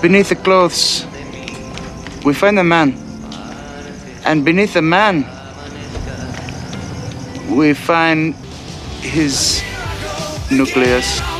Beneath the clothes, we find a man. And beneath the man, we find his nucleus.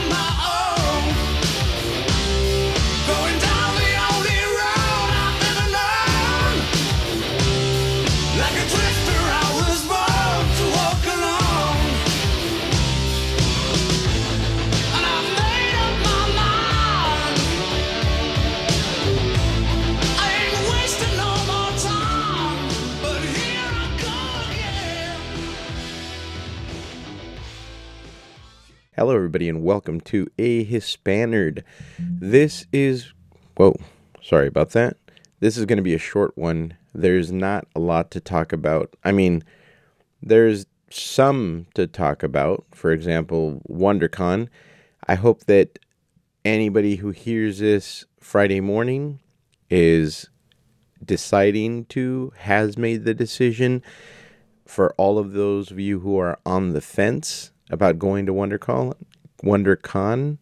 Hello, everybody, and welcome to A Hispanerd. This is, whoa, sorry about that. This is going to be a short one. There's not a lot to talk about. I mean, there's some to talk about. For example, WonderCon. I hope that anybody who hears this Friday morning is deciding to, has made the decision. For all of those of you who are on the fence, about going to WonderCon, WonderCon.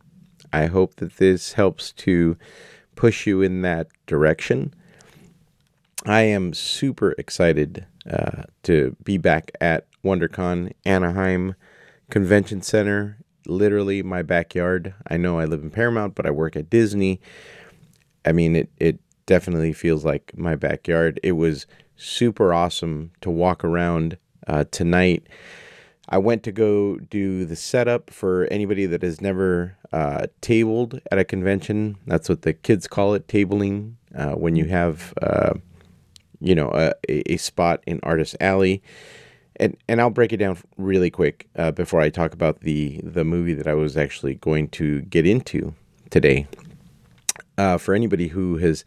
I hope that this helps to push you in that direction. I am super excited uh, to be back at WonderCon Anaheim Convention Center, literally my backyard. I know I live in Paramount, but I work at Disney. I mean, it, it definitely feels like my backyard. It was super awesome to walk around uh, tonight I went to go do the setup for anybody that has never uh, tabled at a convention. That's what the kids call it, tabling. Uh, when you have, uh, you know, a, a spot in Artist Alley, and and I'll break it down really quick uh, before I talk about the the movie that I was actually going to get into today. Uh, for anybody who has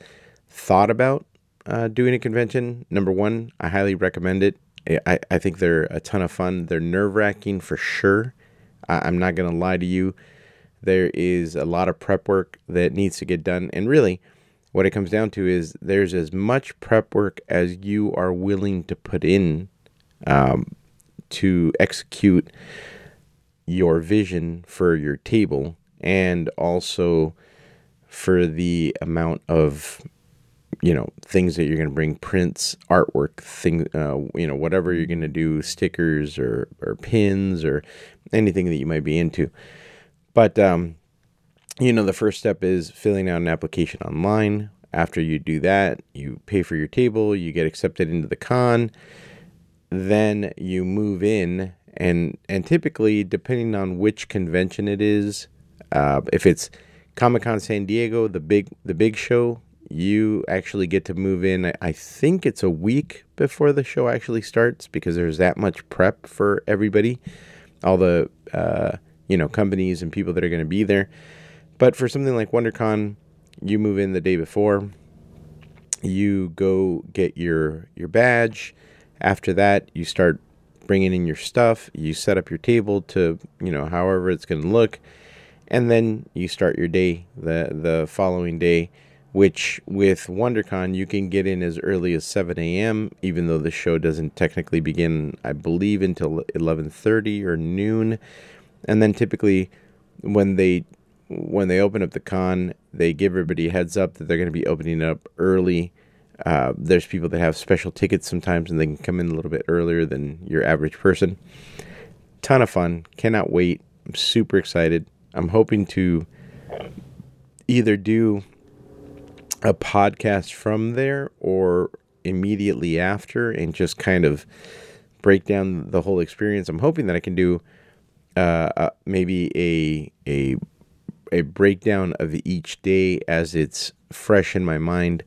thought about uh, doing a convention, number one, I highly recommend it. I, I think they're a ton of fun. They're nerve wracking for sure. I, I'm not going to lie to you. There is a lot of prep work that needs to get done. And really, what it comes down to is there's as much prep work as you are willing to put in um, to execute your vision for your table and also for the amount of you know things that you're going to bring prints artwork thing uh, you know whatever you're going to do stickers or or pins or anything that you might be into. But um you know the first step is filling out an application online. After you do that you pay for your table you get accepted into the con. Then you move in and and typically depending on which convention it is uh, if it's comic-con san diego the big the big show you actually get to move in. I think it's a week before the show actually starts because there's that much prep for everybody, all the uh, you know companies and people that are going to be there. But for something like WonderCon, you move in the day before. You go get your your badge. After that, you start bringing in your stuff. You set up your table to you know however it's going to look, and then you start your day the the following day which with WonderCon you can get in as early as 7 a.m. even though the show doesn't technically begin, I believe, until 11:30 or noon. And then typically, when they when they open up the con, they give everybody heads up that they're going to be opening up early. Uh, there's people that have special tickets sometimes, and they can come in a little bit earlier than your average person. Ton of fun! Cannot wait! I'm super excited. I'm hoping to either do a podcast from there or immediately after and just kind of break down the whole experience. I'm hoping that I can do uh, uh, maybe a a a breakdown of each day as it's fresh in my mind.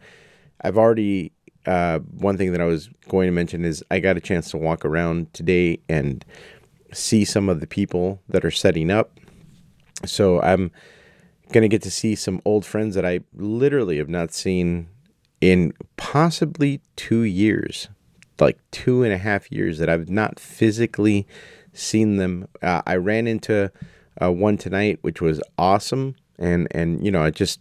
I've already uh, one thing that I was going to mention is I got a chance to walk around today and see some of the people that are setting up. So I'm going to get to see some old friends that I literally have not seen in possibly two years, like two and a half years that I've not physically seen them. Uh, I ran into uh, one tonight, which was awesome, and and you know I just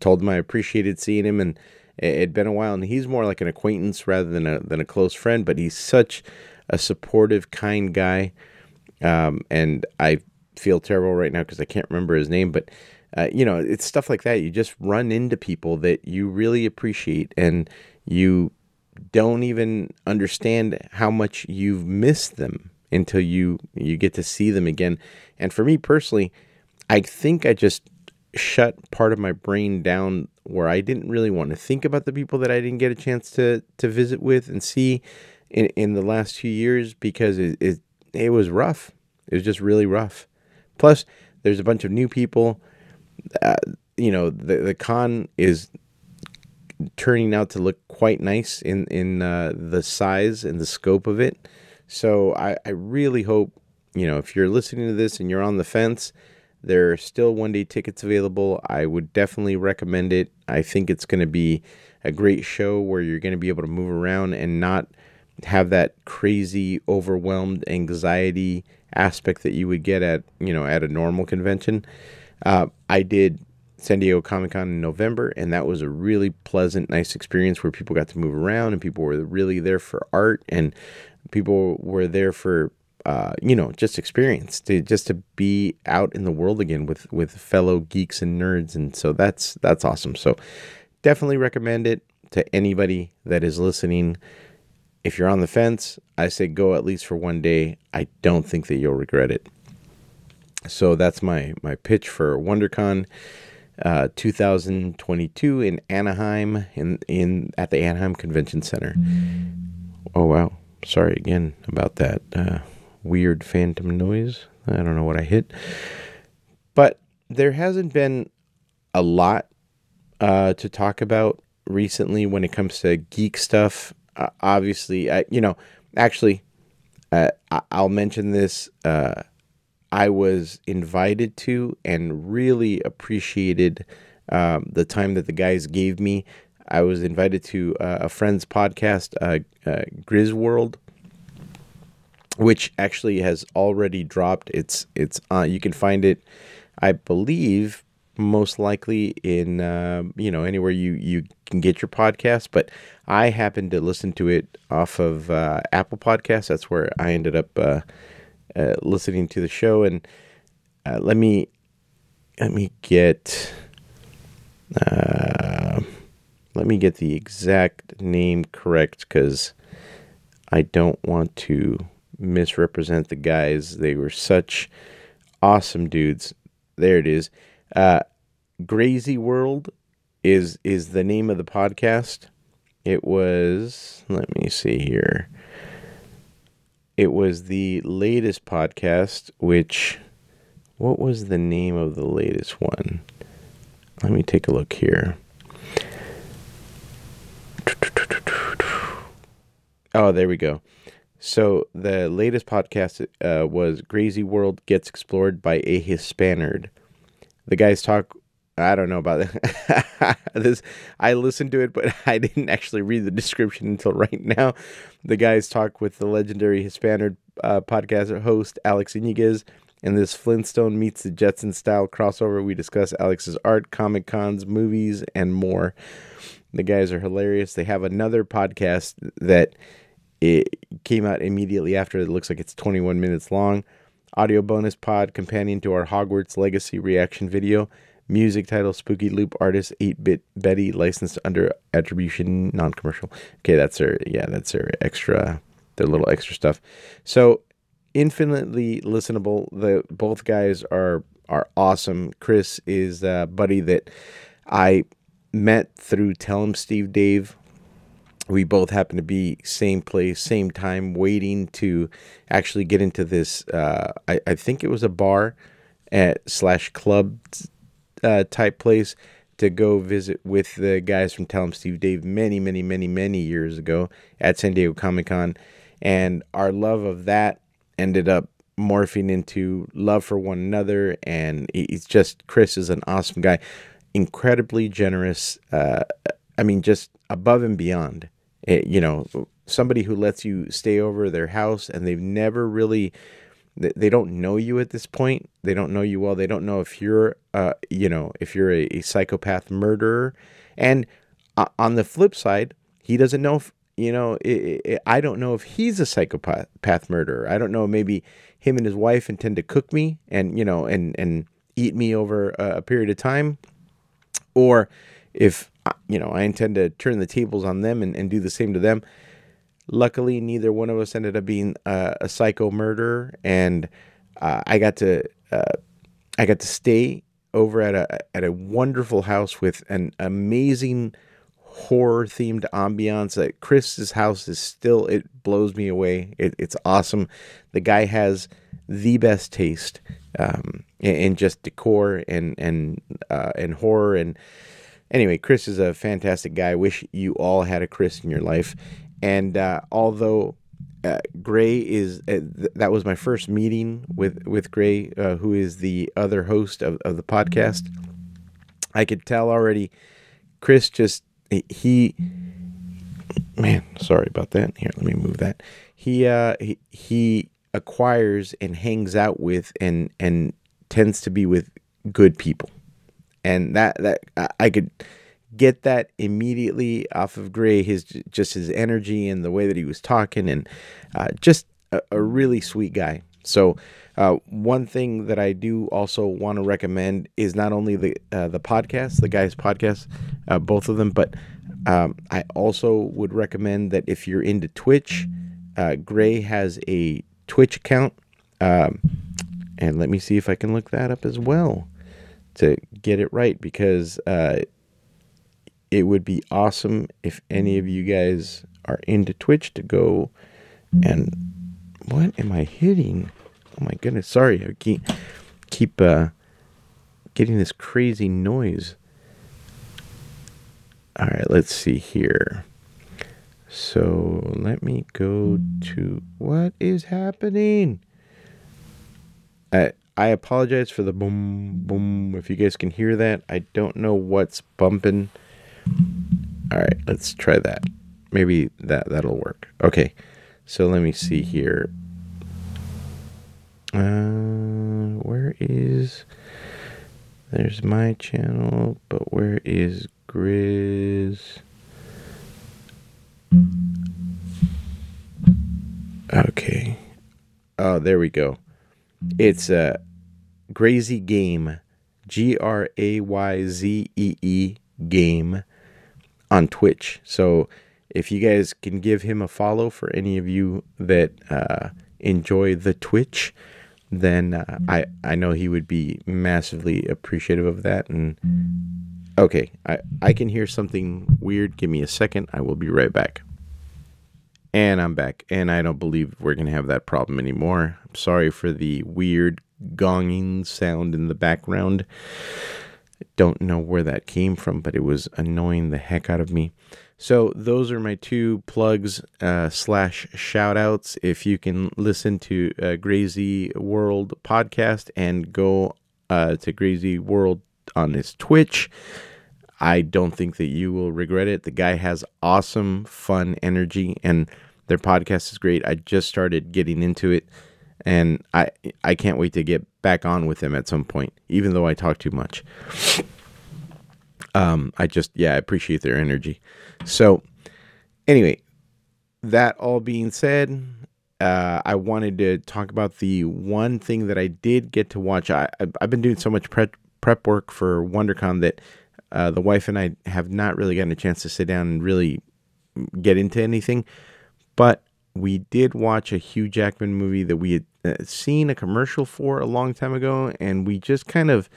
told him I appreciated seeing him, and it had been a while, and he's more like an acquaintance rather than a than a close friend, but he's such a supportive, kind guy, um, and I feel terrible right now because I can't remember his name, but uh, you know, it's stuff like that. You just run into people that you really appreciate and you don't even understand how much you've missed them until you you get to see them again. And for me personally, I think I just shut part of my brain down where I didn't really want to think about the people that I didn't get a chance to to visit with and see in in the last few years because it it, it was rough. It was just really rough. Plus, there's a bunch of new people. Uh, you know, the the con is turning out to look quite nice in in uh, the size and the scope of it. So I, I really hope you know if you're listening to this and you're on the fence, there are still one day tickets available. I would definitely recommend it. I think it's going to be a great show where you're going to be able to move around and not have that crazy overwhelmed anxiety aspect that you would get at you know at a normal convention. Uh, I did San Diego Comic Con in November, and that was a really pleasant, nice experience where people got to move around and people were really there for art and people were there for uh, you know just experience to just to be out in the world again with with fellow geeks and nerds, and so that's that's awesome. So definitely recommend it to anybody that is listening. If you're on the fence, I say go at least for one day. I don't think that you'll regret it. So that's my my pitch for WonderCon uh, 2022 in Anaheim in in at the Anaheim Convention Center. Oh wow! Sorry again about that uh, weird phantom noise. I don't know what I hit, but there hasn't been a lot uh, to talk about recently when it comes to geek stuff uh, obviously, uh, you know, actually, uh, I'll mention this. Uh, I was invited to and really appreciated um, the time that the guys gave me. I was invited to uh, a friend's podcast, uh, World, which actually has already dropped. It's it's you can find it, I believe, most likely in uh, you know anywhere you you can get your podcast but i happened to listen to it off of uh, apple podcasts that's where i ended up uh, listening to the show and uh, let me let me get uh, let me get the exact name correct because i don't want to misrepresent the guys they were such awesome dudes there it is uh, Grayzee World is is the name of the podcast. It was let me see here. It was the latest podcast, which what was the name of the latest one? Let me take a look here. Oh, there we go. So the latest podcast uh, was Grayzee World Gets Explored by a Hispanerd. the guys talk I don't know about this. I listened to it, but I didn't actually read the description until right now. The guys talk with the legendary Hispanerd uh, podcast host Alex Iniguez. In this Flintstone meets the Jetson style crossover, we discuss Alex's art, comic cons, movies, and more. The guys are hilarious. They have another podcast that it came out immediately after. It looks like it's 21 minutes long audio bonus pod companion to our Hogwarts Legacy reaction video. Music title Spooky Loop Artist 8 Bit Betty licensed under attribution non commercial. Okay, that's their yeah, that's their extra their little extra stuff. So infinitely listenable. The both guys are are awesome. Chris is a buddy that I met through Tell 'em Steve Dave we both happen to be same place, same time, waiting to actually get into this. Uh, I, I think it was a bar at slash club uh, type place to go visit with the guys from Tell 'em Steve Dave many, many, many, many years ago at San Diego Comic Con, and our love of that ended up morphing into love for one another. And it's just Chris is an awesome guy, incredibly generous. Uh, I mean, just above and beyond it, eh, you know, somebody who lets you stay over their house and they've never really they don't know you at this point. They don't know you well. They don't know if you're, uh, you know, if you're a, a psychopath murderer. And uh, on the flip side, he doesn't know if, you know, it, it, I don't know if he's a psychopath murderer. I don't know. Maybe him and his wife intend to cook me, and you know, and and eat me over a, a period of time, or if uh, you know I intend to turn the tables on them and, and do the same to them. Luckily, neither one of us ended up being uh, a psycho murderer, and uh, I got to uh, I got to stay over at a at a wonderful house with an amazing horror themed ambiance. That Chris's house is still it blows me away. It, it's awesome. The guy has the best taste um, in, in, just decor and and uh, and horror and anyway, Chris is a fantastic guy. Wish you all had a Chris in your life. And uh, although uh, Gray is uh, th- that was my first meeting with with Gray, uh, who is the other host of, of the podcast. I could tell already. Chris just he man, sorry about that. Here, let me move that. He uh he, he acquires and hangs out with and and tends to be with good people and that that I could get that immediately off of Gray. His just his energy and the way that he was talking, and uh, just a, a, really sweet guy. So. Uh, one thing that I do also want to recommend is not only the uh, the podcast, the guys' podcast, uh, both of them, but um, I also would recommend that if you're into Twitch, uh, Gray has a Twitch account, um, and let me see if I can look that up as well to get it right because uh, it would be awesome if any of you guys are into Twitch to go and what am I hitting? Oh my goodness, sorry. I keep keep uh, getting this crazy noise. All right, let's see here. So let me go to what is happening. I I apologize for the boom, boom. If you guys can hear that, I don't know what's bumping. All right, let's try that. Maybe that that'll work. Okay, so let me see here. Uh, where is? There's my channel, but where is Grizz? Okay. Oh, there we go. It's a Grayzee Game, G R A Y Z E E Game on Twitch. So if you guys can give him a follow for any of you that uh, enjoy the Twitch, then uh, I I know he would be massively appreciative of that. And okay, I I can hear something weird. Give me a second. I will be right back. And I'm back, and I don't believe we're gonna have that problem anymore. I'm sorry for the weird gonging sound in the background. Don't know where that came from, but it was annoying the heck out of me. So those are my two plugs uh, slash shout outs. If you can listen to uh, Grayzee World podcast and go uh, to Grayzee World on his Twitch, I don't think that you will regret it. The guy has awesome, fun energy, and their podcast is great. I just started getting into it and I I can't wait to get back on with him at some point, even though I talk too much. Um, I just yeah, I appreciate their energy. So anyway, that all being said, uh, I wanted to talk about the one thing that I did get to watch. I I've been doing so much prep prep work for WonderCon that uh, the wife and I have not really gotten a chance to sit down and really get into anything. But we did watch a Hugh Jackman movie that we had uh, seen a commercial for a long time ago, and we just kind of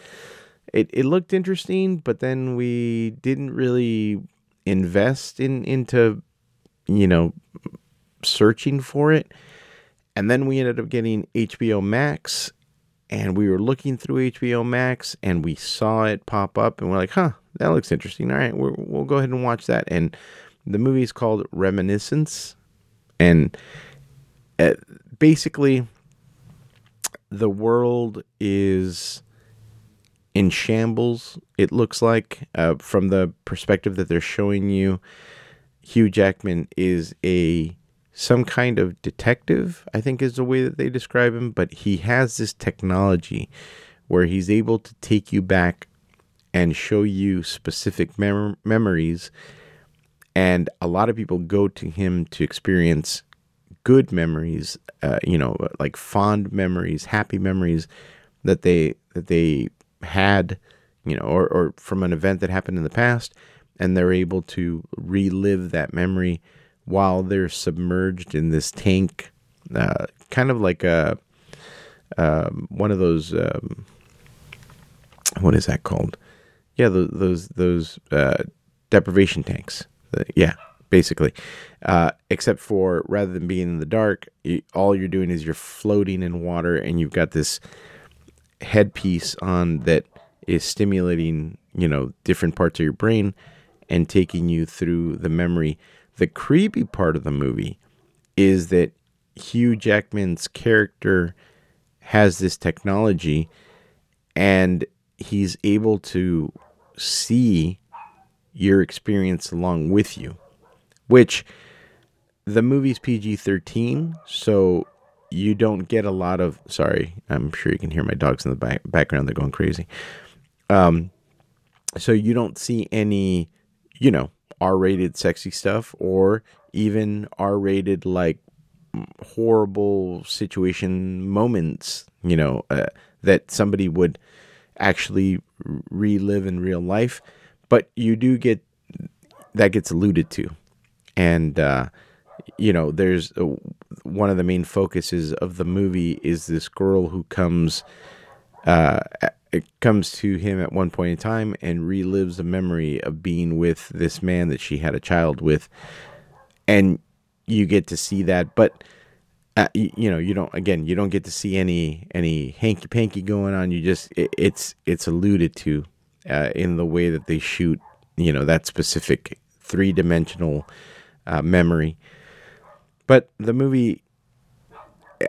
it, it looked interesting, but then we didn't really invest in into you know searching for it. And then we ended up getting HBO Max and we were looking through HBO Max and we saw it pop up and we're like, huh, that looks interesting. All right, we will go ahead and watch that. And the movie is called Reminiscence and uh, basically the world is in shambles it looks like uh, from the perspective that they're showing you. Hugh jackman is a some kind of detective i think is the way that they describe him but he has this technology where he's able to take you back and show you specific mem- memories and a lot of people go to him to experience good memories, uh, you know, like fond memories, happy memories that they that they had, you know, or, or from an event that happened in the past, and they're able to relive that memory while they're submerged in this tank, uh, kind of like a um, one of those. Um, what is that called? Yeah, those those, those uh, deprivation tanks. Yeah, basically. Uh, except for rather than being in the dark, you, all you're doing is you're floating in water, and you've got this headpiece on that is stimulating, you know, different parts of your brain and taking you through the memory. The creepy part of the movie is that Hugh Jackman's character has this technology and he's able to see your experience along with you, which the movie's PG 13, so you don't get a lot of. Sorry, I'm sure you can hear my dogs in the back, background, they're going crazy. Um, so you don't see any, you know, R rated sexy stuff or even R rated like horrible situation moments, you know, uh, that somebody would actually relive in real life. But you do get that gets alluded to. And, uh, you know, there's a, one of the main focuses of the movie is this girl who comes, uh, it comes to him at one point in time and relives a memory of being with this man that she had a child with. And you get to see that, but uh, you, you, know, you don't. Again, you don't get to see any any hanky panky going on. You just it, it's it's alluded to uh, in the way that they shoot. You know that specific three dimensional uh, memory. But the movie,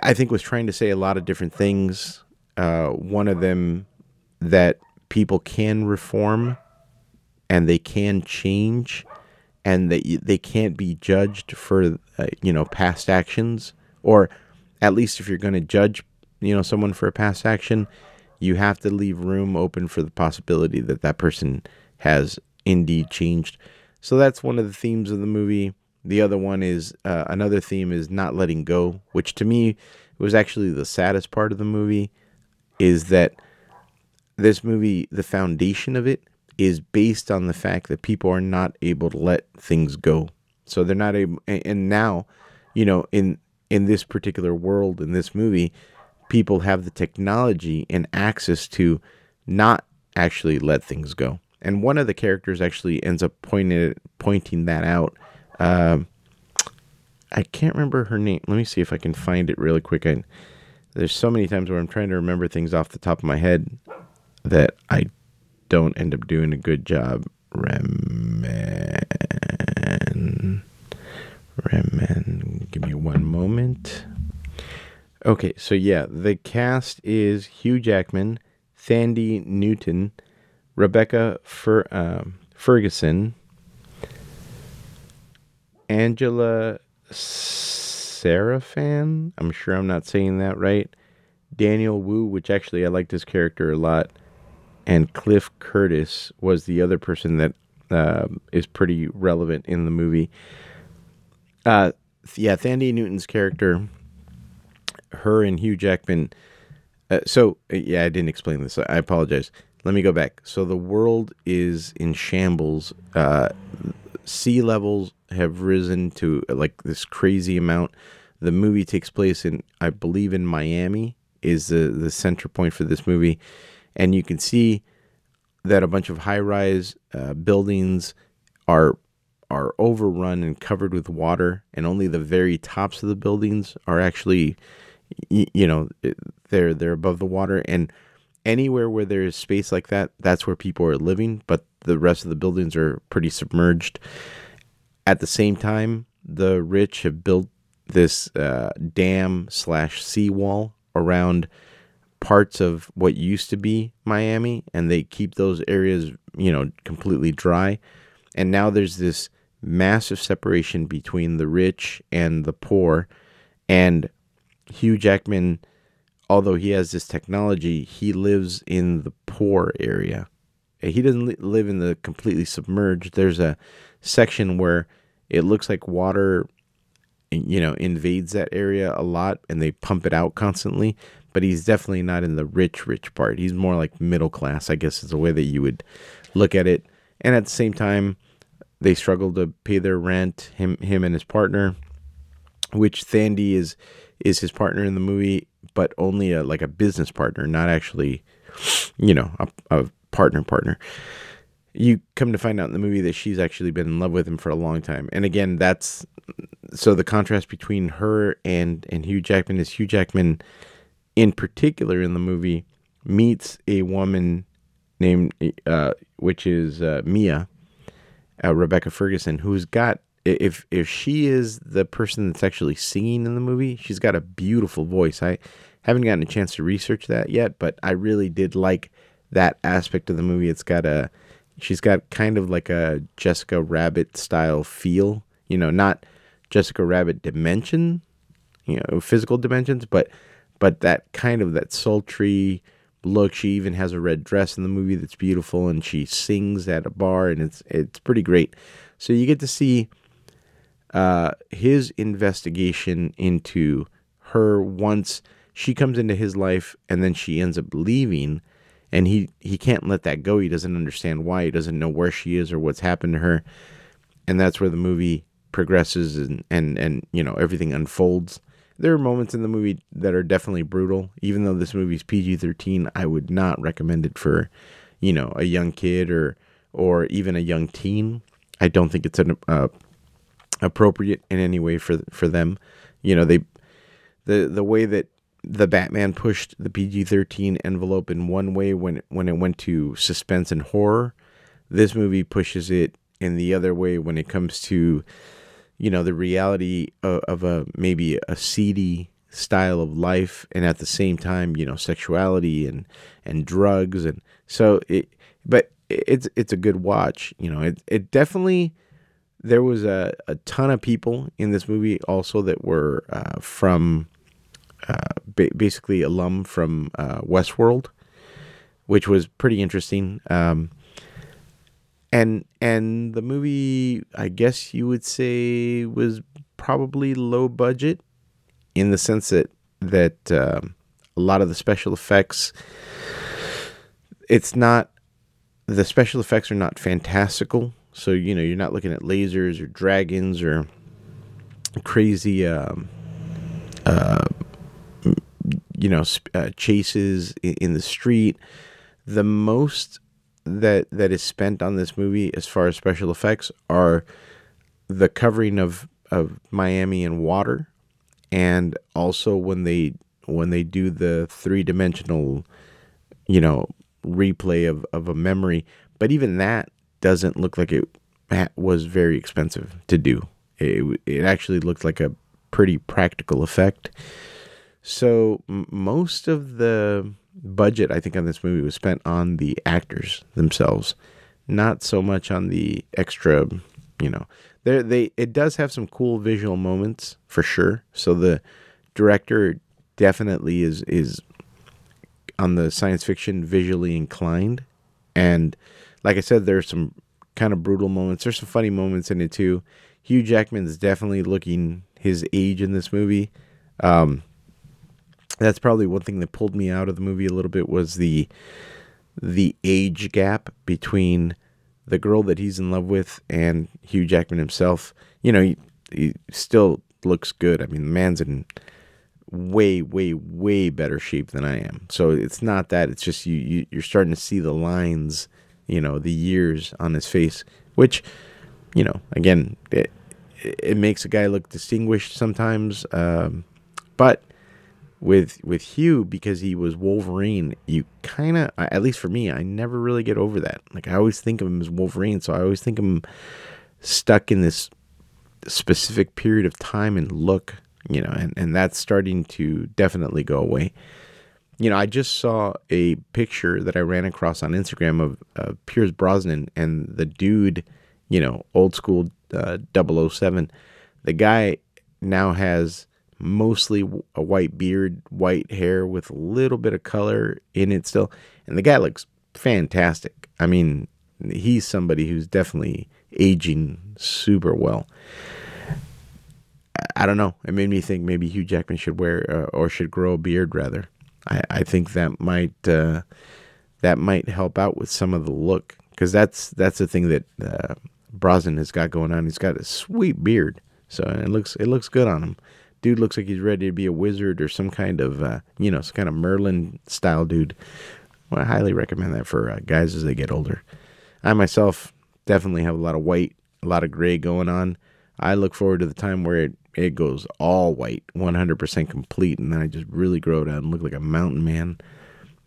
I think, was trying to say a lot of different things. Uh, one of them that people can reform and they can change and that they can't be judged for uh, you know past actions or at least if you're going to judge you know someone for a past action you have to leave room open for the possibility that that person has indeed changed. So that's one of the themes of the movie. The other one is uh, another theme is not letting go which to me was actually the saddest part of the movie is that this movie the foundation of it is based on the fact that people are not able to let things go. So they're not able and now you know in in this particular world in this movie people have the technology and access to not actually let things go and one of the characters actually ends up pointing pointing that out um, i can't remember her name let me see if i can find it really quick I, there's so many times where i'm trying to remember things off the top of my head that i don't end up doing a good job Remen. Remen. Give me one moment. Okay, so yeah, the cast is Hugh Jackman, Thandie Newton, Rebecca Fer- um, Ferguson, Angela Sarafyan. I'm sure I'm not saying that right. Daniel Wu, which actually I liked his character a lot, and Cliff Curtis was the other person that uh, is pretty relevant in the movie. Uh, yeah, Thandie Newton's character, her and Hugh Jackman. Uh, so uh, yeah, I didn't explain this. I apologize. Let me go back. So the world is in shambles. Uh, sea levels have risen to like this crazy amount. The movie takes place in, I believe, in Miami is the the center point for this movie, and you can see that a bunch of high rise uh, buildings are are overrun and covered with water, and only the very tops of the buildings are actually, you know, they're they're above the water. And anywhere where there is space like that, that's where people are living. But the rest of the buildings are pretty submerged. At the same time, the rich have built this uh, dam slash seawall around parts of what used to be Miami, and they keep those areas, you know, completely dry. And now there's this massive separation between the rich and the poor. And Hugh Jackman, although he has this technology, he lives in the poor area. He doesn't live in the completely submerged. There's a section where it looks like water you know invades that area a lot and they pump it out constantly but he's definitely not in the rich, rich part. He's more like middle class, I guess is the way that you would look at it. And at the same time, they struggle to pay their rent. Him, him and his partner, which Thandie is is his partner in the movie, but only a like a business partner, not actually, you know, a, a partner partner. You come to find out in the movie that she's actually been in love with him for a long time, and again, that's so the contrast between her and and Hugh Jackman is Hugh Jackman, in particular in the movie, meets a woman named uh, which is uh, Mia, uh, Rebecca Ferguson, who's got if if she is the person that's actually singing in the movie, she's got a beautiful voice. I haven't gotten a chance to research that yet, but I really did like that aspect of the movie. It's got a she's got kind of like a Jessica Rabbit style feel, you know, not Jessica Rabbit dimension, you know, physical dimensions, but but that kind of that sultry look. She even has a red dress in the movie that's beautiful, and she sings at a bar, and it's it's pretty great. So you get to see uh, his investigation into her once she comes into his life, and then she ends up leaving, and he he can't let that go. He doesn't understand why. He doesn't know where she is or what's happened to her, and that's where the movie progresses and and and you know everything unfolds there are moments in the movie that are definitely brutal. Even though this movie's PG thirteen, I would not recommend it for, you know, a young kid or or even a young teen. I don't think it's an uh, appropriate in any way for for them. You know, they the the way that the Batman pushed the PG thirteen envelope in one way when when it went to suspense and horror, this movie pushes it in the other way when it comes to you know the reality of, of a maybe a seedy style of life and at the same time you know sexuality and and drugs and so it but it's it's a good watch you know it, it definitely there was a, a ton of people in this movie also that were uh, from uh, ba- basically alum from uh, Westworld, which was pretty interesting. Um, and and the movie i guess you would say was probably low budget in the sense that that um, a lot of the special effects it's not the special effects are not fantastical so you know you're not looking at lasers or dragons or crazy um, uh, you know uh, chases in, in the street. The most that that is spent on this movie as far as special effects are the covering of of Miami in water and also when they when they do the three-dimensional you know replay of of a memory. But even that doesn't look like it was very expensive to do it, it actually looked like a pretty practical effect so most of the budget I think on this movie was spent on the actors themselves, not so much on the extra. You know, there they it does have some cool visual moments for sure. So the director definitely is is on the science fiction visually inclined, and like I said, there's some kind of brutal moments. There's some funny moments in it too. Hugh Jackman's definitely looking his age in this movie. Um, that's probably one thing that pulled me out of the movie a little bit was the the age gap between the girl that he's in love with and Hugh Jackman himself. You know, he, he still looks good. I mean, the man's in way, way, way better shape than I am. So it's not that. It's just you, you you're starting to see the lines, you know, the years on his face, which, you know, again, it it makes a guy look distinguished sometimes. Um, but with with Hugh because he was Wolverine, you kind of at least for me, I never really get over that. Like I always think of him as Wolverine, so I always think him stuck in this specific period of time and look, you know, and and that's starting to definitely go away. You know, I just saw a picture that I ran across on Instagram of uh, Pierce Brosnan and the dude, you know, old school uh, 007. The guy now has mostly a white beard, white hair with a little bit of color in it still. And the guy looks fantastic. I mean, he's somebody who's definitely aging super well. I don't know. It made me think maybe Hugh Jackman should wear uh, or should grow a beard rather. I, I think that might uh, that might help out with some of the look because that's that's the thing that uh, Brosnan has got going on. He's got a sweet beard, so it looks it looks good on him. Dude looks like he's ready to be a wizard or some kind of uh, you know some kind of Merlin style dude. Well, I highly recommend that for uh, guys as they get older. I myself definitely have a lot of white, a lot of gray going on. I look forward to the time where it, it goes all white, 100% complete, and then I just really grow it out and look like a mountain man.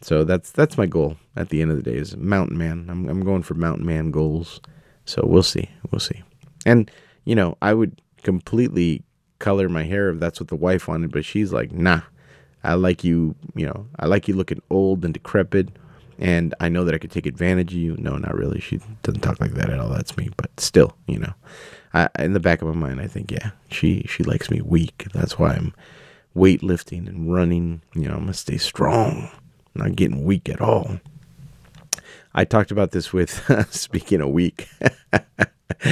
So that's that's my goal at the end of the day is mountain man. I'm I'm going for mountain man goals. So we'll see. We'll see. And you know, I would completely color my hair if that's what the wife wanted, but she's like, "Nah. I like you, you know, I like you looking old and decrepit and I know that I could take advantage of you. No, not really. She doesn't talk like that at all. That's me, but still, you know. I, in the back of my mind, I think, yeah, she she likes me weak. That's why I'm weightlifting and running. You know, I'm gonna stay strong not getting weak at all. I talked about this with, speaking of weak,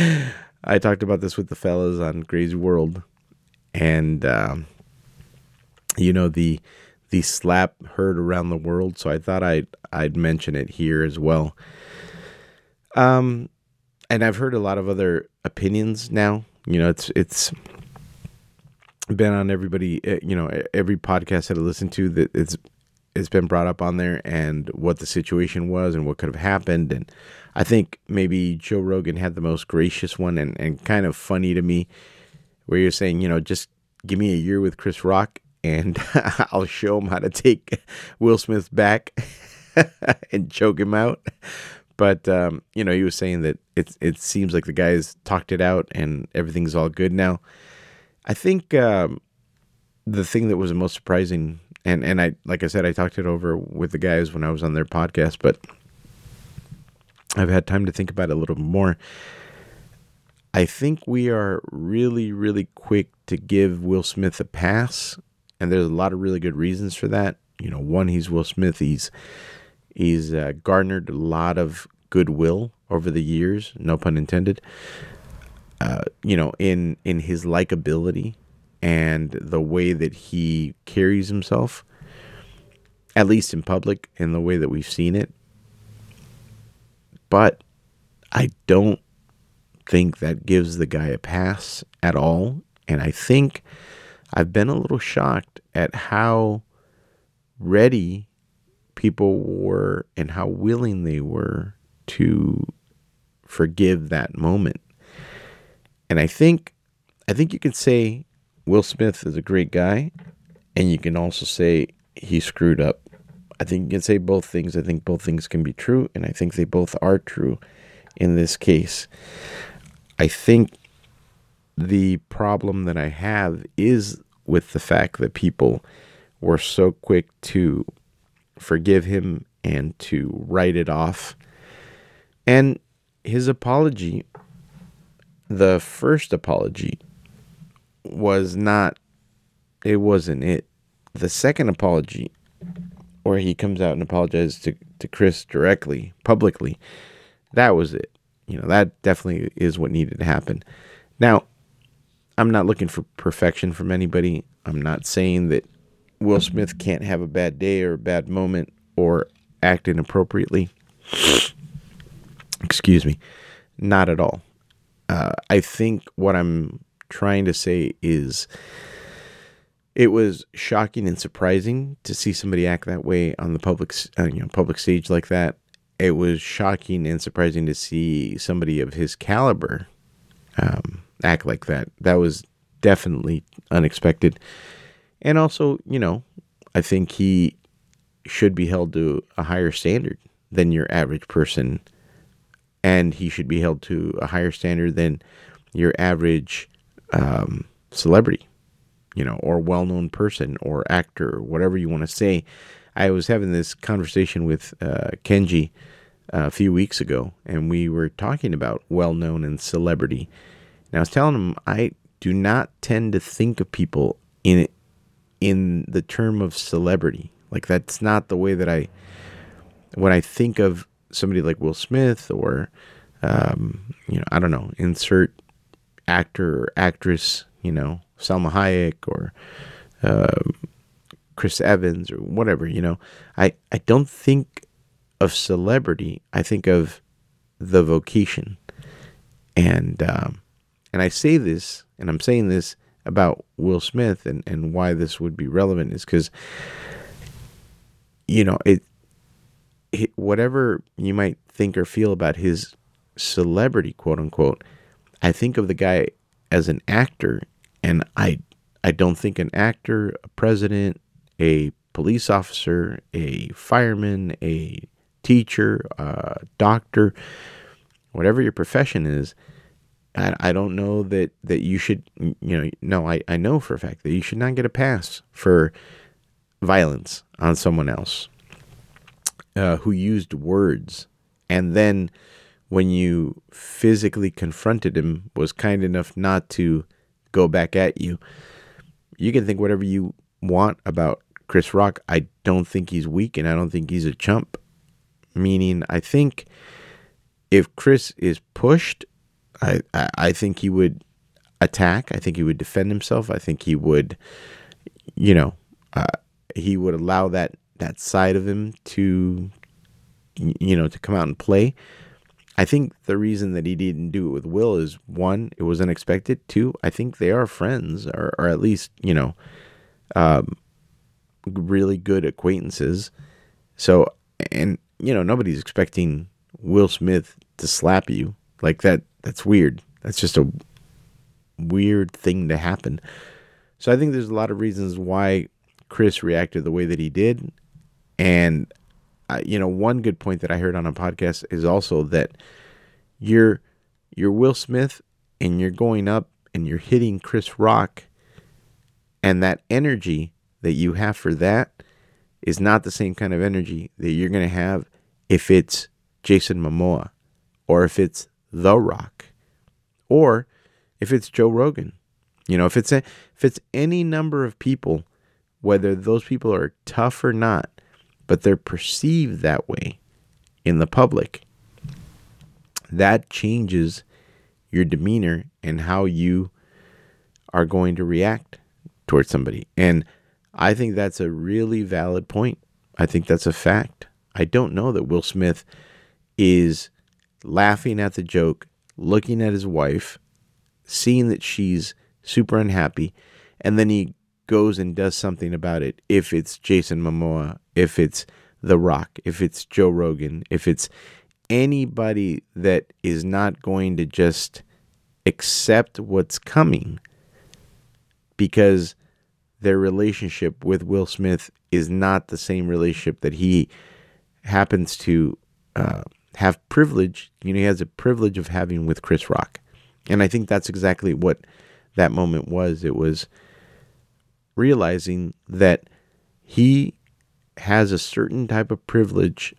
I talked about this with the fellas on Crazy World, and um, you know the the slap heard around the world. So I thought I'd I'd mention it here as well. Um, and I've heard a lot of other opinions now. You know, it's it's been on everybody. Eh, you know, every podcast that I listen to that it's it's been brought up on there and what the situation was and what could have happened. And I think maybe Joe Rogan had the most gracious one and, and kind of funny to me, where you're saying, you know, just give me a year with Chris Rock and I'll show him how to take Will Smith back and choke him out. But um, you know, he was saying that it it seems like the guys talked it out and everything's all good now. I think um, the thing that was the most surprising and and I like I said I talked it over with the guys when I was on their podcast, but I've had time to think about it a little more. I think we are really really quick to give Will Smith a pass, and there's a lot of really good reasons for that. You know, one he's Will Smith. He's he's uh, garnered a lot of goodwill over the years, no pun intended. Uh, you know, in in his likability and the way that he carries himself, at least in public, in the way that we've seen it. But I don't think that gives the guy a pass at all. And I think I've been a little shocked at how ready people were and how willing they were to forgive that moment. And I think I think you can say Will Smith is a great guy, and you can also say he screwed up. I think you can say both things. I think both things can be true, and I think they both are true in this case. I think the problem that I have is with the fact that people were so quick to forgive him and to write it off. And his apology, the first apology, was not it wasn't it. The second apology where he comes out and apologizes to, to Chris directly, publicly, that was it. You know, that definitely is what needed to happen. Now, I'm not looking for perfection from anybody. I'm not saying that Will Smith can't have a bad day or a bad moment or act inappropriately. Excuse me. Not at all. Uh, I think what I'm trying to say is it was shocking and surprising to see somebody act that way on the public uh, you know public stage like that it was shocking and surprising to see somebody of his caliber um, act like that that was definitely unexpected and also you know i think he should be held to a higher standard than your average person and he should be held to a higher standard than your average um, celebrity, you know, or well known person or actor, or whatever you want to say. I was having this conversation with uh, Kenji uh, a few weeks ago, and we were talking about well known and celebrity. And I was telling him I do not tend to think of people in in the term of celebrity. Like that's not the way that I when I think of somebody like Will Smith or um, you know I don't know insert actor or actress, you know, Salma Hayek or uh, Chris Evans or whatever, you know. I, I don't think of celebrity. I think of the vocation. And um, and I say this, and I'm saying this about Will Smith and, and why this would be relevant is because, you know, it, it, whatever you might think or feel about his celebrity, quote unquote, I think of the guy as an actor, and I I don't think an actor, a president, a police officer, a fireman, a teacher, a doctor, whatever your profession is, I, I don't know that, that you should, you know, no, I, I know for a fact that you should not get a pass for violence on someone else uh, who used words. And then when you physically confronted him was kind enough not to go back at you you can think whatever you want about chris rock. I don't think he's weak and i don't think he's a chump. Meaning i think if chris is pushed I, I, think he would attack. I think he would defend himself. I think he would, you know, uh, he would allow that that side of him to, you know, to come out and play. I think the reason that he didn't do it with Will is one, it was unexpected. Two, I think they are friends, or or at least you know, um, really good acquaintances. So, and you know, nobody's expecting Will Smith to slap you like that that's weird. That's just a weird thing to happen. So I think there's a lot of reasons why Chris reacted the way that he did. And, uh, you know, one good point that I heard on a podcast is also that you're, you're Will Smith and you're going up and you're hitting Chris Rock. And that energy that you have for that is not the same kind of energy that you're going to have if it's Jason Momoa or if it's The Rock or if it's Joe Rogan. You know, if it's a, if it's any number of people, whether those people are tough or not, but they're perceived that way in the public, that changes your demeanor and how you are going to react towards somebody. And I think that's a really valid point. I think that's a fact. I don't know that Will Smith is laughing at the joke looking at his wife, seeing that she's super unhappy, and then he goes and does something about it. If it's Jason Momoa, if it's The Rock, if it's Joe Rogan, if it's anybody that is not going to just accept what's coming because their relationship with Will Smith is not the same relationship that he happens to uh, have privilege. You know, he has a privilege of having with Chris Rock. And I think that's exactly what that moment was. It was realizing that he has a certain type of privilege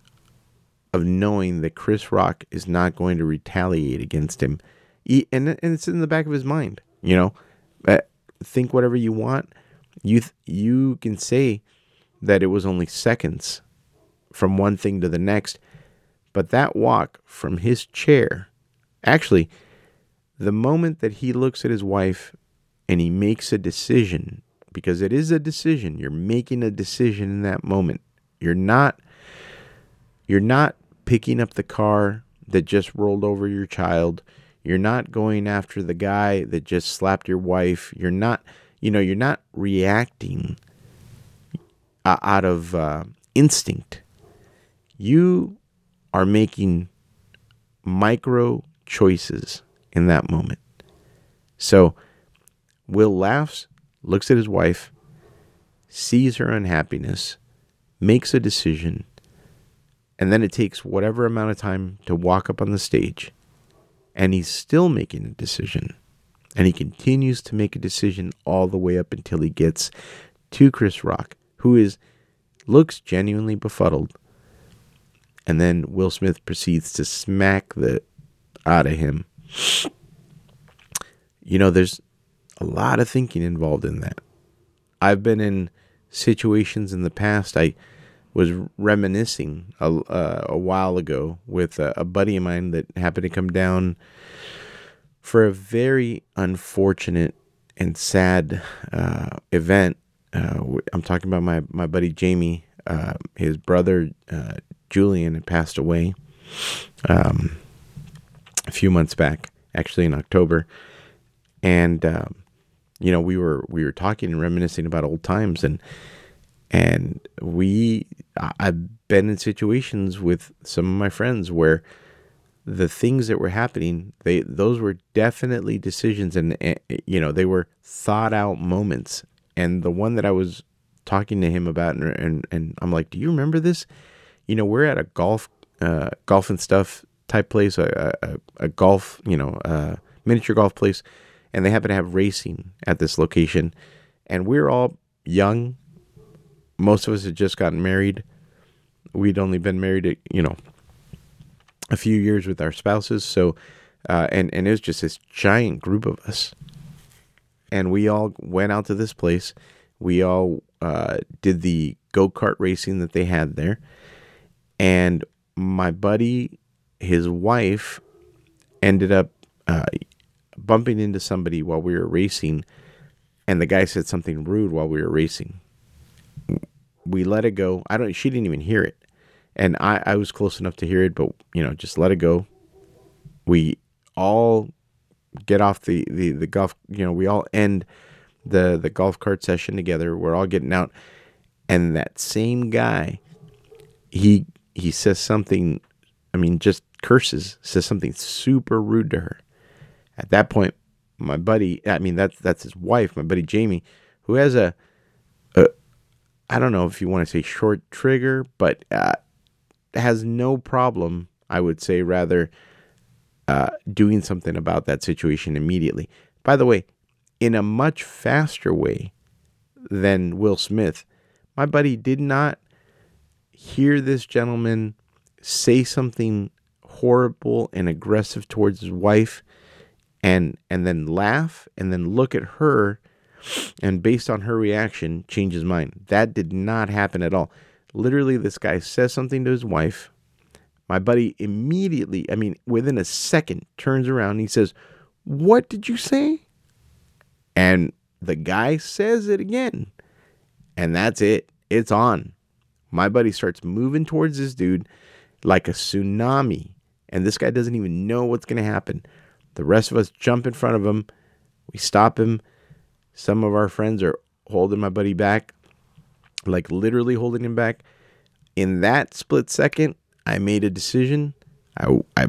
of knowing that Chris Rock is not going to retaliate against him. He, and, and it's in the back of his mind, you know. Uh, think whatever you want. You th- you can say that it was only seconds from one thing to the next but that walk from his chair, actually, the moment that he looks at his wife and he makes a decision, because it is a decision, you're making a decision in that moment. You're not you're not picking up the car that just rolled over your child. You're not going after the guy that just slapped your wife. You're not, you know, you're not reacting uh, out of uh, instinct. You are making micro choices in that moment. So Will laughs, looks at his wife, sees her unhappiness, makes a decision, and then it takes whatever amount of time to walk up on the stage, and he's still making a decision. And he continues to make a decision all the way up until he gets to Chris Rock, who is looks genuinely befuddled and then Will Smith proceeds to smack the out of him. You know, there's a lot of thinking involved in that. I've been in situations in the past. I was reminiscing a, uh, a while ago with a, a buddy of mine that happened to come down for a very unfortunate and sad uh, event uh, I'm talking about my my buddy Jamie. Uh, his brother uh, Julian had passed away um, a few months back, actually in October, and um, you know we were we were talking and reminiscing about old times and and we I've been in situations with some of my friends where the things that were happening they those were definitely decisions and, and you know they were thought out moments. And the one that I was talking to him about and, and, and I'm like do you remember this you know we're at a golf uh, golf and stuff type place a, a, a golf you know uh, miniature golf place and they happen to have racing at this location. And we're all young. Most of us had just gotten married. We'd only been married you know a few years with our spouses. So, uh, and and it was just this giant group of us, and we all went out to this place. We all uh, did the go kart racing that they had there, and my buddy, his wife, ended up uh, bumping into somebody while we were racing, and the guy said something rude while we were racing. We let it go. I don't. She didn't even hear it and I, I was close enough to hear it, but you know, just let it go. We all get off the, the, the golf, you know, we all end the, the golf cart session together. We're all getting out. And that same guy, he, he says something, I mean, just curses, says something super rude to her. At that point, my buddy, I mean, that's, that's his wife, my buddy Jamie, who has a, a I don't know if you want to say short trigger, but uh, has no problem, I would say, rather, uh, doing something about that situation immediately. By the way, in a much faster way than Will Smith, my buddy did not hear this gentleman say something horrible and aggressive towards his wife and and then laugh and then look at her and based on her reaction change his mind that did not happen at all Literally, this guy says something to his wife. My buddy immediately, I mean, within a second, turns around and he says, What did you say? And the guy says it again. And that's it. It's on. My buddy starts moving towards this dude like a tsunami. And this guy doesn't even know what's going to happen. The rest of us jump in front of him. We stop him. Some of our friends are holding my buddy back like literally holding him back. In that split second, I made a decision. I, I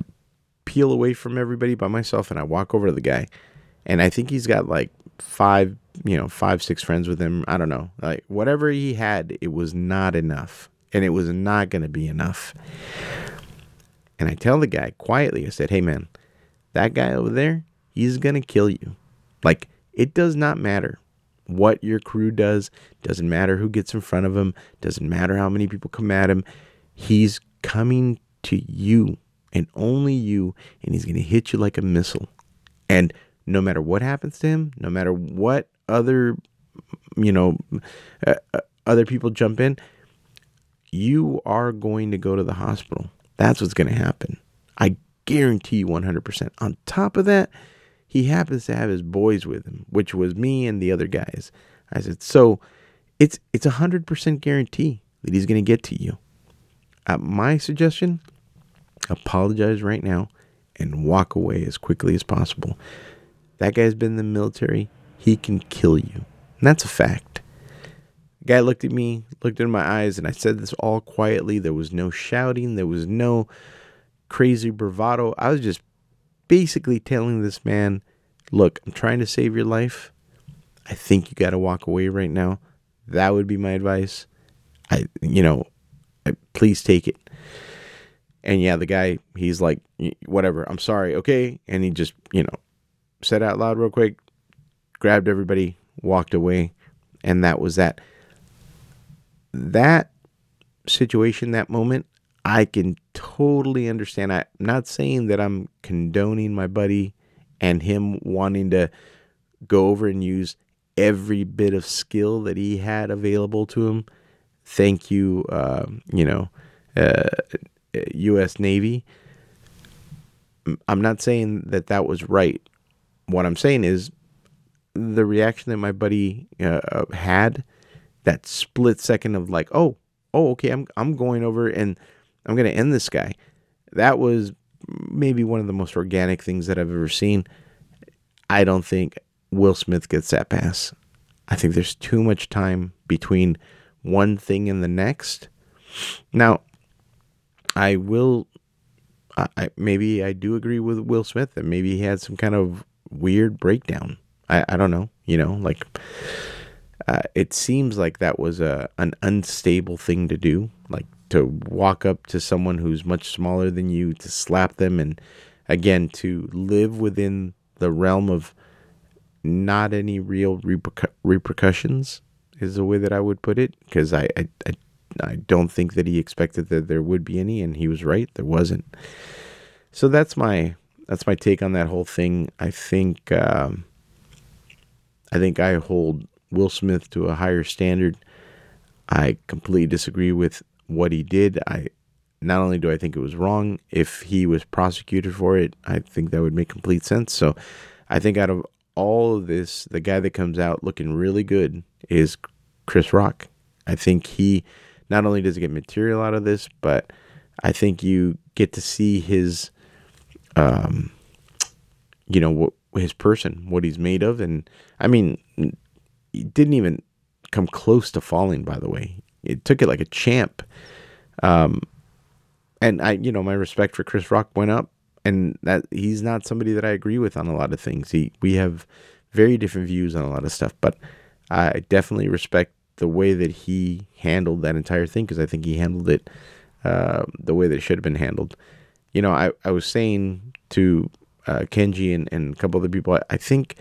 peel away from everybody by myself and I walk over to the guy. And I think he's got like five, you know, five, six friends with him. I don't know. Like whatever he had, it was not enough. And it was not going to be enough. And I tell the guy quietly, I said, hey man, that guy over there, he's going to kill you. Like, it does not matter what your crew does. Doesn't matter who gets in front of him. Doesn't matter how many people come at him. He's coming to you and only you, and he's going to hit you like a missile. And no matter what happens to him, no matter what other, you know, uh, uh, other people jump in, you are going to go to the hospital. That's what's going to happen. I guarantee you 100%. On top of that, he happens to have his boys with him, which was me and the other guys. I said, so it's it's a hundred percent guarantee that he's going to get to you. At my suggestion: apologize right now and walk away as quickly as possible. That guy's been in the military. He can kill you. And that's a fact. The guy looked at me, looked in my eyes, and I said this all quietly. There was no shouting, there was no crazy bravado. I was just basically telling this man, look, I'm trying to save your life. I think you got to walk away right now. That would be my advice. I, you know, I, please take it. And yeah, the guy, he's like, whatever, I'm sorry, okay. And he just, you know, said out loud real quick, grabbed everybody, walked away. And that was that. That situation, that moment, I can totally understand. I'm not saying that I'm condoning my buddy and him wanting to go over and use every bit of skill that he had available to him. Thank you, uh, you know, uh, U.S. Navy. I'm not saying that that was right. What I'm saying is the reaction that my buddy uh, had that split second of like, oh, oh, okay, I'm I'm going over and I'm gonna end this guy. That was maybe one of the most organic things that I've ever seen. I don't think Will Smith gets that pass. I think there's too much time between one thing and the next. Now, I will. I, maybe I do agree with Will Smith that maybe he had some kind of weird breakdown. I, I don't know. You know, like uh, it seems like that was a an unstable thing to do, like to walk up to someone who's much smaller than you, to slap them, and again to live within the realm of not any real repercu- repercussions is the way that I would put it because I, I, I I don't think that he expected that there would be any, and he was right. There wasn't. So that's my that's my take on that whole thing. I think um, I think I hold Will Smith to a higher standard. I completely disagree with what he did. I not only do I think it was wrong, if he was prosecuted for it, I think that would make complete sense. So I think out of all of this, the guy that comes out looking really good is Chris Rock. I think he not only does he get material out of this, but I think you get to see his, um, you know, what his person, what he's made of, and I mean, he didn't even come close to falling. By the way, it took it like a champ. Um, and I, you know, my respect for Chris Rock went up, and that he's not somebody that I agree with on a lot of things. He, we have very different views on a lot of stuff, but I definitely respect the way that he handled that entire thing because I think he handled it uh, the way that it should have been handled. You know, I, I was saying to uh, Kenji and, and a couple other people, I, I think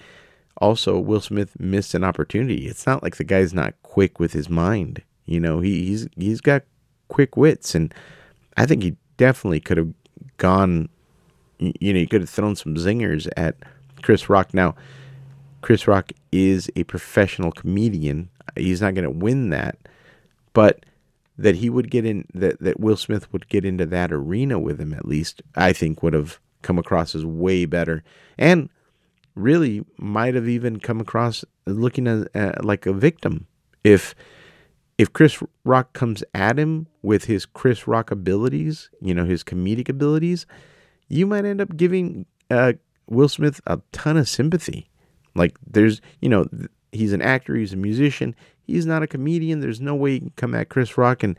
also Will Smith missed an opportunity. It's not like the guy's not quick with his mind. You know, he, he's he's got quick wits, and I think he definitely could have gone. You know, he could have thrown some zingers at Chris Rock. Now, Chris Rock is a professional comedian. He's not going to win that, but that he would get in that that Will Smith would get into that arena with him at least, I think would have come across as way better, and really might have even come across looking as uh, like a victim if if Chris Rock comes at him with his Chris Rock abilities, you know, his comedic abilities, you might end up giving uh, Will Smith a ton of sympathy. Like there's, you know, he's an actor, he's a musician, he's not a comedian. There's no way he can come at Chris Rock and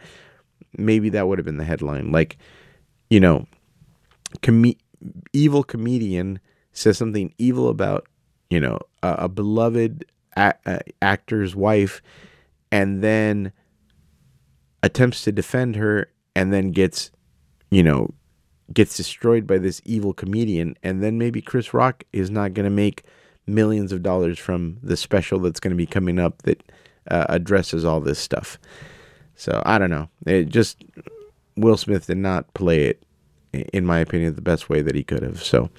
maybe that would have been the headline. Like, you know, com- evil comedian says something evil about, you know, a, a beloved a- a actor's wife and then attempts to defend her and then gets, you know, gets destroyed by this evil comedian and then maybe Chris Rock is not going to make millions of dollars from the special that's going to be coming up that uh, addresses all this stuff. So I don't know. It just Will Smith did not play it, in my opinion, the best way that he could have. So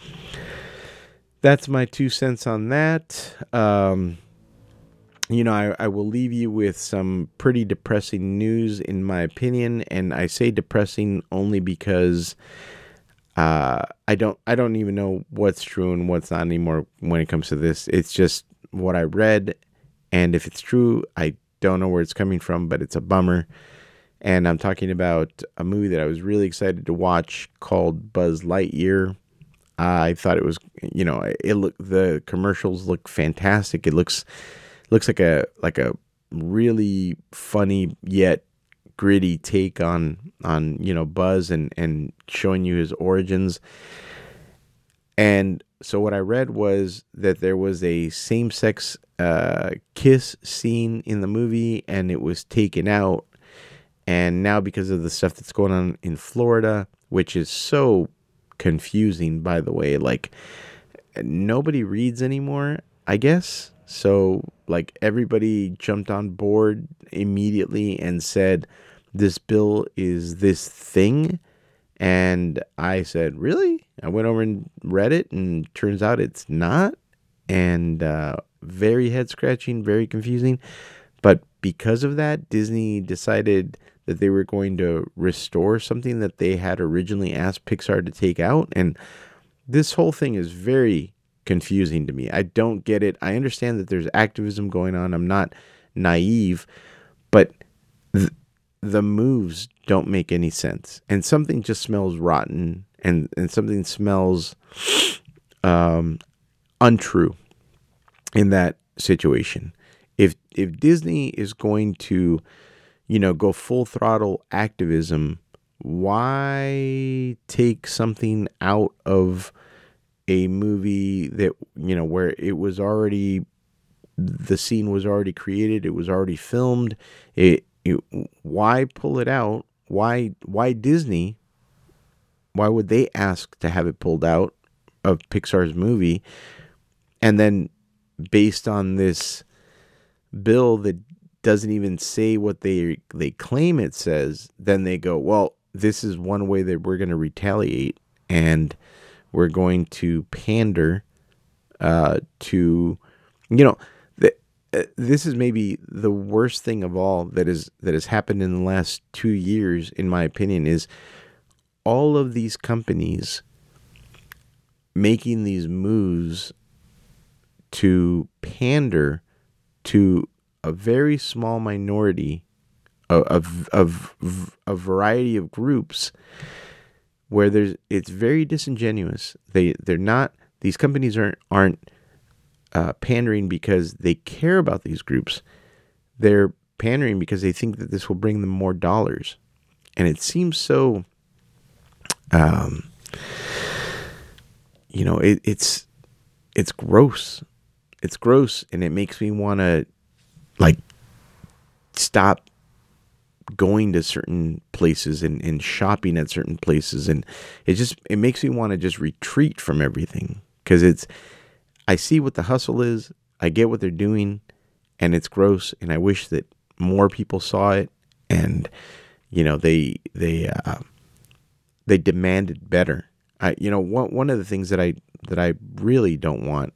that's my two cents on that. Um, you know, I, I will leave you with some pretty depressing news, in my opinion, and I say depressing only because uh, I don't I don't even know what's true and what's not anymore when it comes to this. It's just what I read, and if it's true, I don't know where it's coming from, but it's a bummer. And I'm talking about a movie that I was really excited to watch called Buzz Lightyear. I thought it was, you know, it look the commercials look fantastic. It looks looks like a like a really funny yet gritty take on on you know Buzz and and showing you his origins. And so what I read was that there was a same-sex uh, kiss scene in the movie, and it was taken out. And now because of the stuff that's going on in Florida, which is so confusing, by the way, like nobody reads anymore. I guess so like everybody jumped on board immediately and said this bill is this thing and I said, "Really?" I went over and read it and turns out it's not and uh, very head scratching, very confusing. But because of that, Disney decided that they were going to restore something that they had originally asked Pixar to take out and this whole thing is very confusing to me. I don't get it. I understand that there's activism going on. I'm not naive, but th- the moves don't make any sense, and something just smells rotten, and and something smells um, untrue in that situation. If if Disney is going to, you know, go full throttle activism, why take something out of a movie that you know where it was already the scene was already created, it was already filmed. It, it why pull it out? Why why Disney? Why would they ask to have it pulled out of Pixar's movie? And then based on this bill that doesn't even say what they they claim it says, then they go, well, this is one way that we're going to retaliate and we're going to pander uh, to, you know, the, uh, this is maybe the worst thing of all that is that has happened in the last two years, in my opinion, is all of these companies making these moves to pander to a very small minority of, of, of a variety of groups where there's it's very disingenuous. They they're not these companies aren't aren't uh, pandering because they care about these groups. They're pandering because they think that this will bring them more dollars, and it seems so. Um, you know, it, it's it's gross. It's gross, and it makes me want to like stop going to certain places and, and shopping at certain places. And it just it makes me want to just retreat from everything. Because it's i see what the hustle is i get what they're doing and it's gross and i wish that more people saw it. And you know they they uh, they demanded better. I you know one, one of the things that i that i really don't want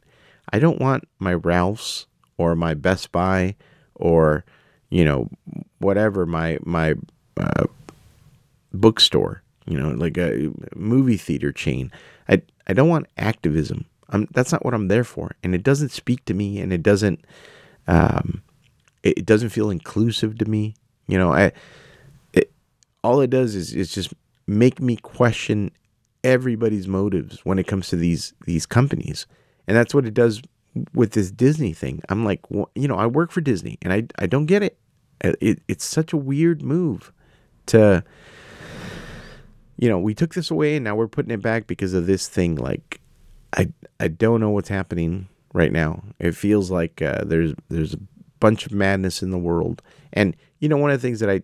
i don't want my ralphs or my best buy or you know, whatever my my uh, bookstore, you know, like a movie theater chain. I I don't want activism. I'm that's not what I'm there for, and it doesn't speak to me, and it doesn't um, it, it doesn't feel inclusive to me. You know, I it, all it does is is just make me question everybody's motives when it comes to these these companies, and that's what it does with this Disney thing. I'm like, well, you know, I work for Disney and I, I don't get it. it. It's such a weird move to, you know, we took this away and now we're putting it back because of this thing. Like, I, I don't know what's happening right now. It feels like uh, there's, there's a bunch of madness in the world. And, you know, one of the things that I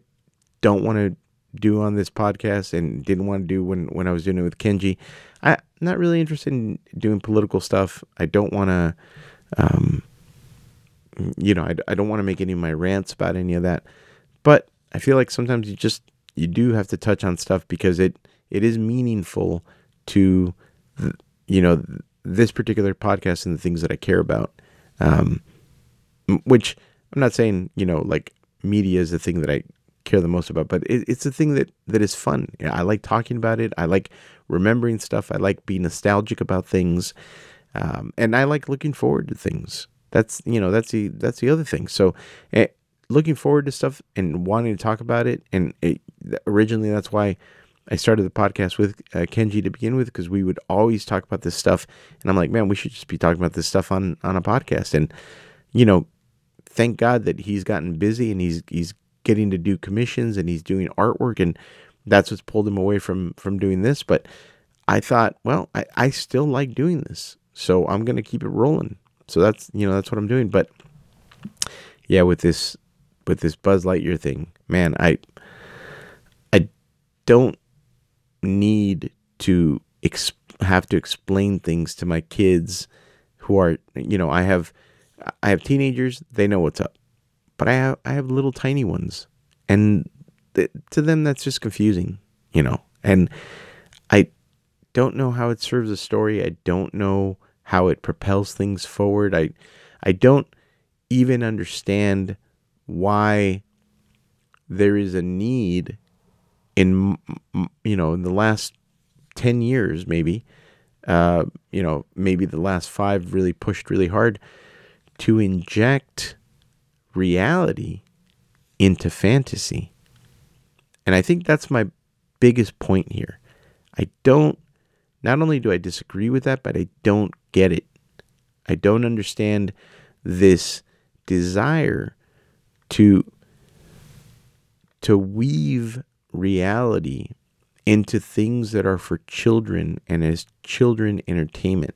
don't want to do on this podcast and didn't want to do when, when I was doing it with Kenji. I'm not really interested in doing political stuff. I don't want to, um, you know, I, I don't want to make any of my rants about any of that. But I feel like sometimes you just, you do have to touch on stuff because it, it is meaningful to, you know, this particular podcast and the things that I care about. Um, which I'm not saying, you know, like media is the thing that I care the most about, but it, it's a thing that that is fun. I like talking about it. I like remembering stuff. I like being nostalgic about things, um, and I like looking forward to things. That's you know that's the that's the other thing. So, eh, looking forward to stuff and wanting to talk about it. And it, originally, that's why I started the podcast with uh, Kenji to begin with because we would always talk about this stuff. And I'm like, man, we should just be talking about this stuff on on a podcast. And you know, thank God that he's gotten busy and he's he's getting to do commissions and he's doing artwork and that's what's pulled him away from from doing this. But i thought well i, I still like doing this so i'm going to keep it rolling. So that's you know that's what i'm doing. But yeah with this with this buzz lightyear thing man i i don't need to ex- have to explain things to my kids who are you know i have i have teenagers. They know what's up but I have I have little tiny ones, and th- to them that's just confusing, you know. And I don't know how it serves a story. I don't know how it propels things forward. I I don't even understand why there is a need in you know in the last 10 years maybe uh, you know maybe the last five really pushed really hard to inject reality into fantasy. And I think that's my biggest point here. I don't, not only do I disagree with that, but I don't get it. I don't understand this desire to to weave reality into things that are for children and as children entertainment.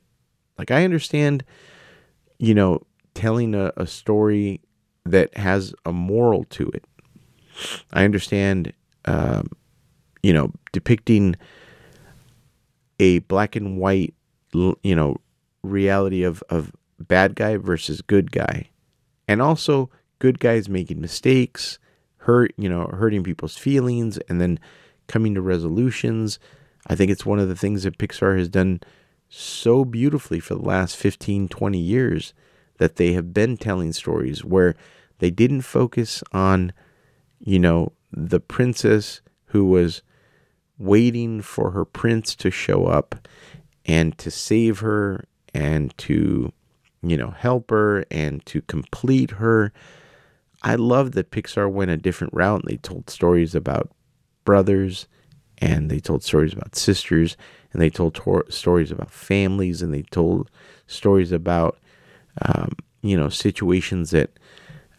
Like I understand, you know, telling a, a story that has a moral to it. I understand, um, you know, depicting a black and white, you know, reality of, of bad guy versus good guy. And also good guys making mistakes, hurt, you know, hurting people's feelings and then coming to resolutions. I think it's one of the things that Pixar has done so beautifully for the last 15, 20 years that they have been telling stories where they didn't focus on, you know, the princess who was waiting for her prince to show up and to save her and to, you know, help her and to complete her. I love that Pixar went a different route they told stories about brothers and they told stories about sisters and they told tor- stories about families and they told stories about um, you know situations that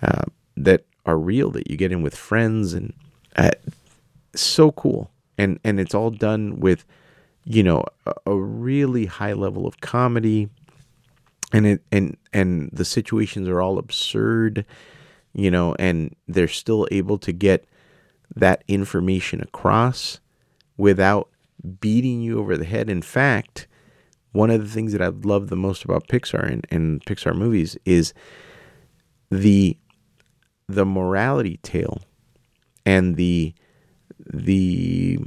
uh, that are real that you get in with friends and uh, so cool and and it's all done with you know a, a really high level of comedy and it and and the situations are all absurd you know and they're still able to get that information across without beating you over the head. In fact, one of the things that I love the most about Pixar and, and Pixar movies is the the morality tale and the the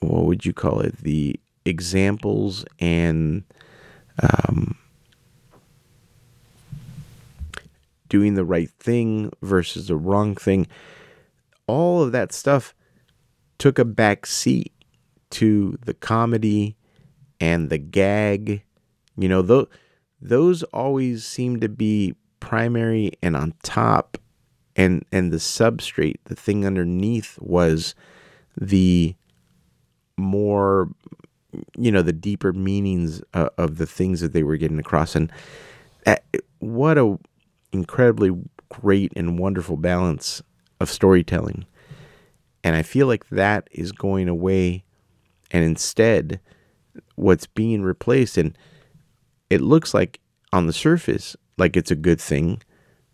what would you call it the examples and um, doing the right thing versus the wrong thing all of that stuff took a back seat to the comedy and the gag. You know, those those always seem to be primary and on top and and the substrate, the thing underneath was the more you know, the deeper meanings uh, of the things that they were getting across and uh, what a incredibly great and wonderful balance of storytelling. And I feel like that is going away. And instead, what's being replaced, and it looks like on the surface, like it's a good thing,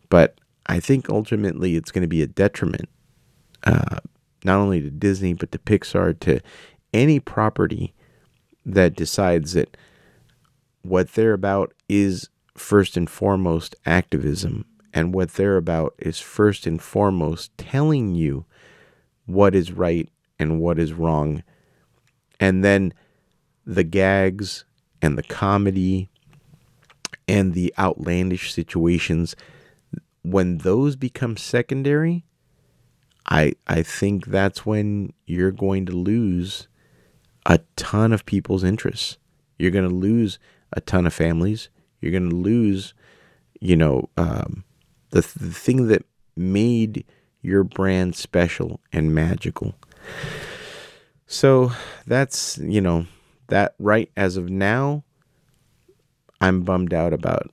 but I think ultimately it's going to be a detriment, uh, not only to Disney, but to Pixar, to any property that decides that what they're about is first and foremost activism and what they're about is first and foremost telling you what is right and what is wrong. And then the gags and the comedy and the outlandish situations, when those become secondary, I I think that's when you're going to lose a ton of people's interests. You're going to lose a ton of families. You're going to lose, you know, um, the, the thing that made your brand special and magical. So that's, you know, that right as of now, I'm bummed out about,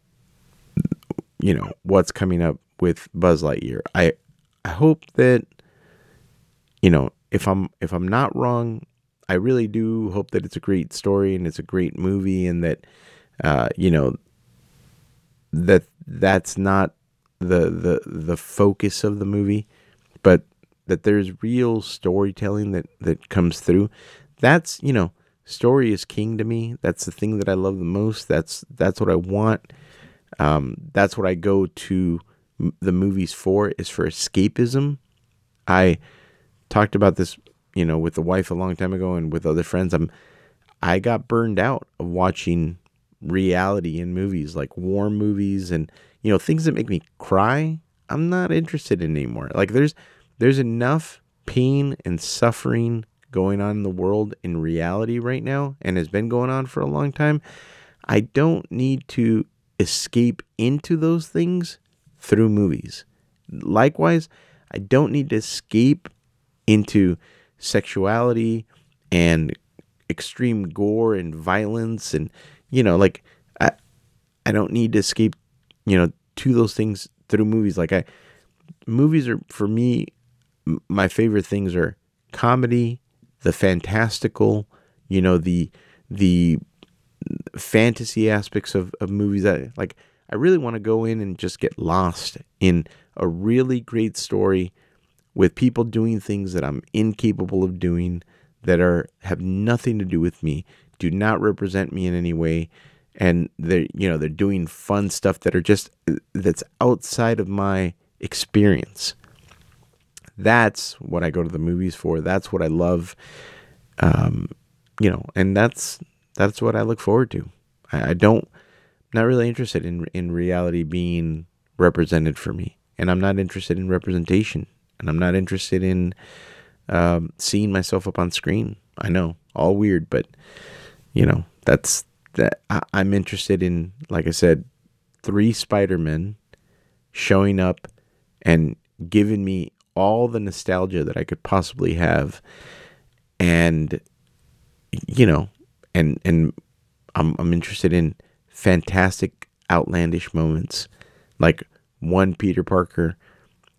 you know, what's coming up with Buzz Lightyear. I, I hope that, you know, if I'm if I'm not wrong, I really do hope that it's a great story and it's a great movie and that, uh, you know, that that's not the the the focus of the movie, but that there's real storytelling that that comes through. That's you know, story is king to me. That's the thing that I love the most. That's that's what I want. Um, that's what I go to the movies for is for escapism. I talked about this, you know, with the wife a long time ago and with other friends. I'm I got burned out of watching reality in movies like war movies and you know, things that make me cry, I'm not interested in anymore. Like there's there's enough pain and suffering going on in the world in reality right now and has been going on for a long time. I don't need to escape into those things through movies. likewise, I don't need to escape into sexuality and extreme gore and violence and you know like I I don't need to escape you know to those things through movies like I movies are for me my favorite things are comedy, the fantastical, you know, the the fantasy aspects of, of movies that like I really want to go in and just get lost in a really great story with people doing things that I'm incapable of doing that are have nothing to do with me, do not represent me in any way and they're you know they're doing fun stuff that are just uh, that's outside of my experience. That's what I go to the movies for. That's what I love. Um, you know, and that's that's what I look forward to. I, I don't not really interested in in reality being represented for me, and I'm not interested in representation, and I'm not interested in um, seeing myself up on screen. I know, all weird, but you know, that's that. I, I'm interested in, like I said, three Spider Men showing up and giving me all the nostalgia that I could possibly have, and you know, and and I'm I'm interested in fantastic, outlandish moments, like one Peter Parker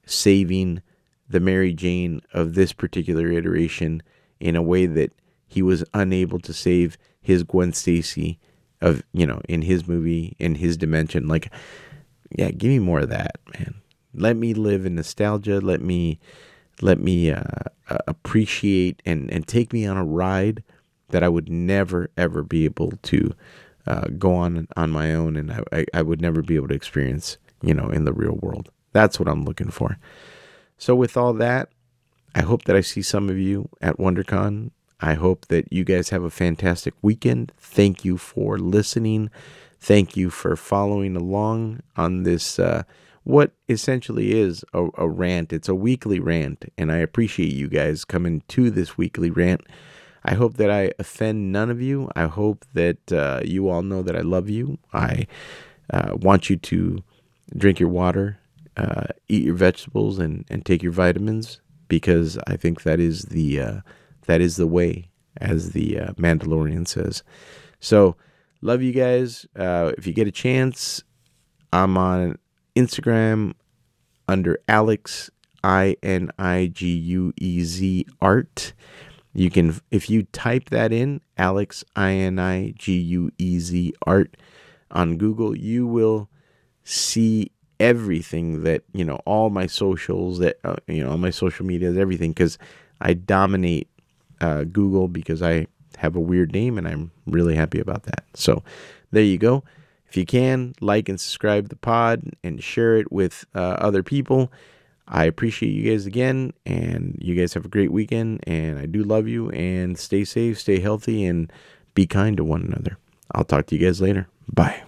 saving the Mary Jane of this particular iteration in a way that he was unable to save his Gwen Stacy of you know in his movie in his dimension. Like, yeah, give me more of that, man. Let me live in nostalgia. Let me let me uh, appreciate and and take me on a ride that I would never ever be able to uh, go on on my own, and I, I would never be able to experience, you know, in the real world. That's what I'm looking for. So with all that, I hope that I see some of you at WonderCon. I hope that you guys have a fantastic weekend. Thank you for listening. Thank you for following along on this. Uh, what essentially is a, a, rant. It's a weekly rant, and I appreciate you guys coming to this weekly rant. I hope that I offend none of you. I hope that uh, you all know that I love you. I uh, want you to drink your water, uh, eat your vegetables, and, and take your vitamins because I think that is the uh, that is the way, as the uh, Mandalorian says. So, love you guys. Uh, if you get a chance, I'm on Instagram under Alex I N I G U E Z art. You can if you type that in Alex I N I G U E Z art on Google, you will see everything that you know all my socials that uh, you know all my social medias everything because I dominate uh, Google because I have a weird name and I'm really happy about that. So there you go. If you can, like and subscribe the pod and share it with uh, other people. I appreciate you guys again, and you guys have a great weekend. And I do love you, and stay safe, stay healthy, and be kind to one another. I'll talk to you guys later. Bye.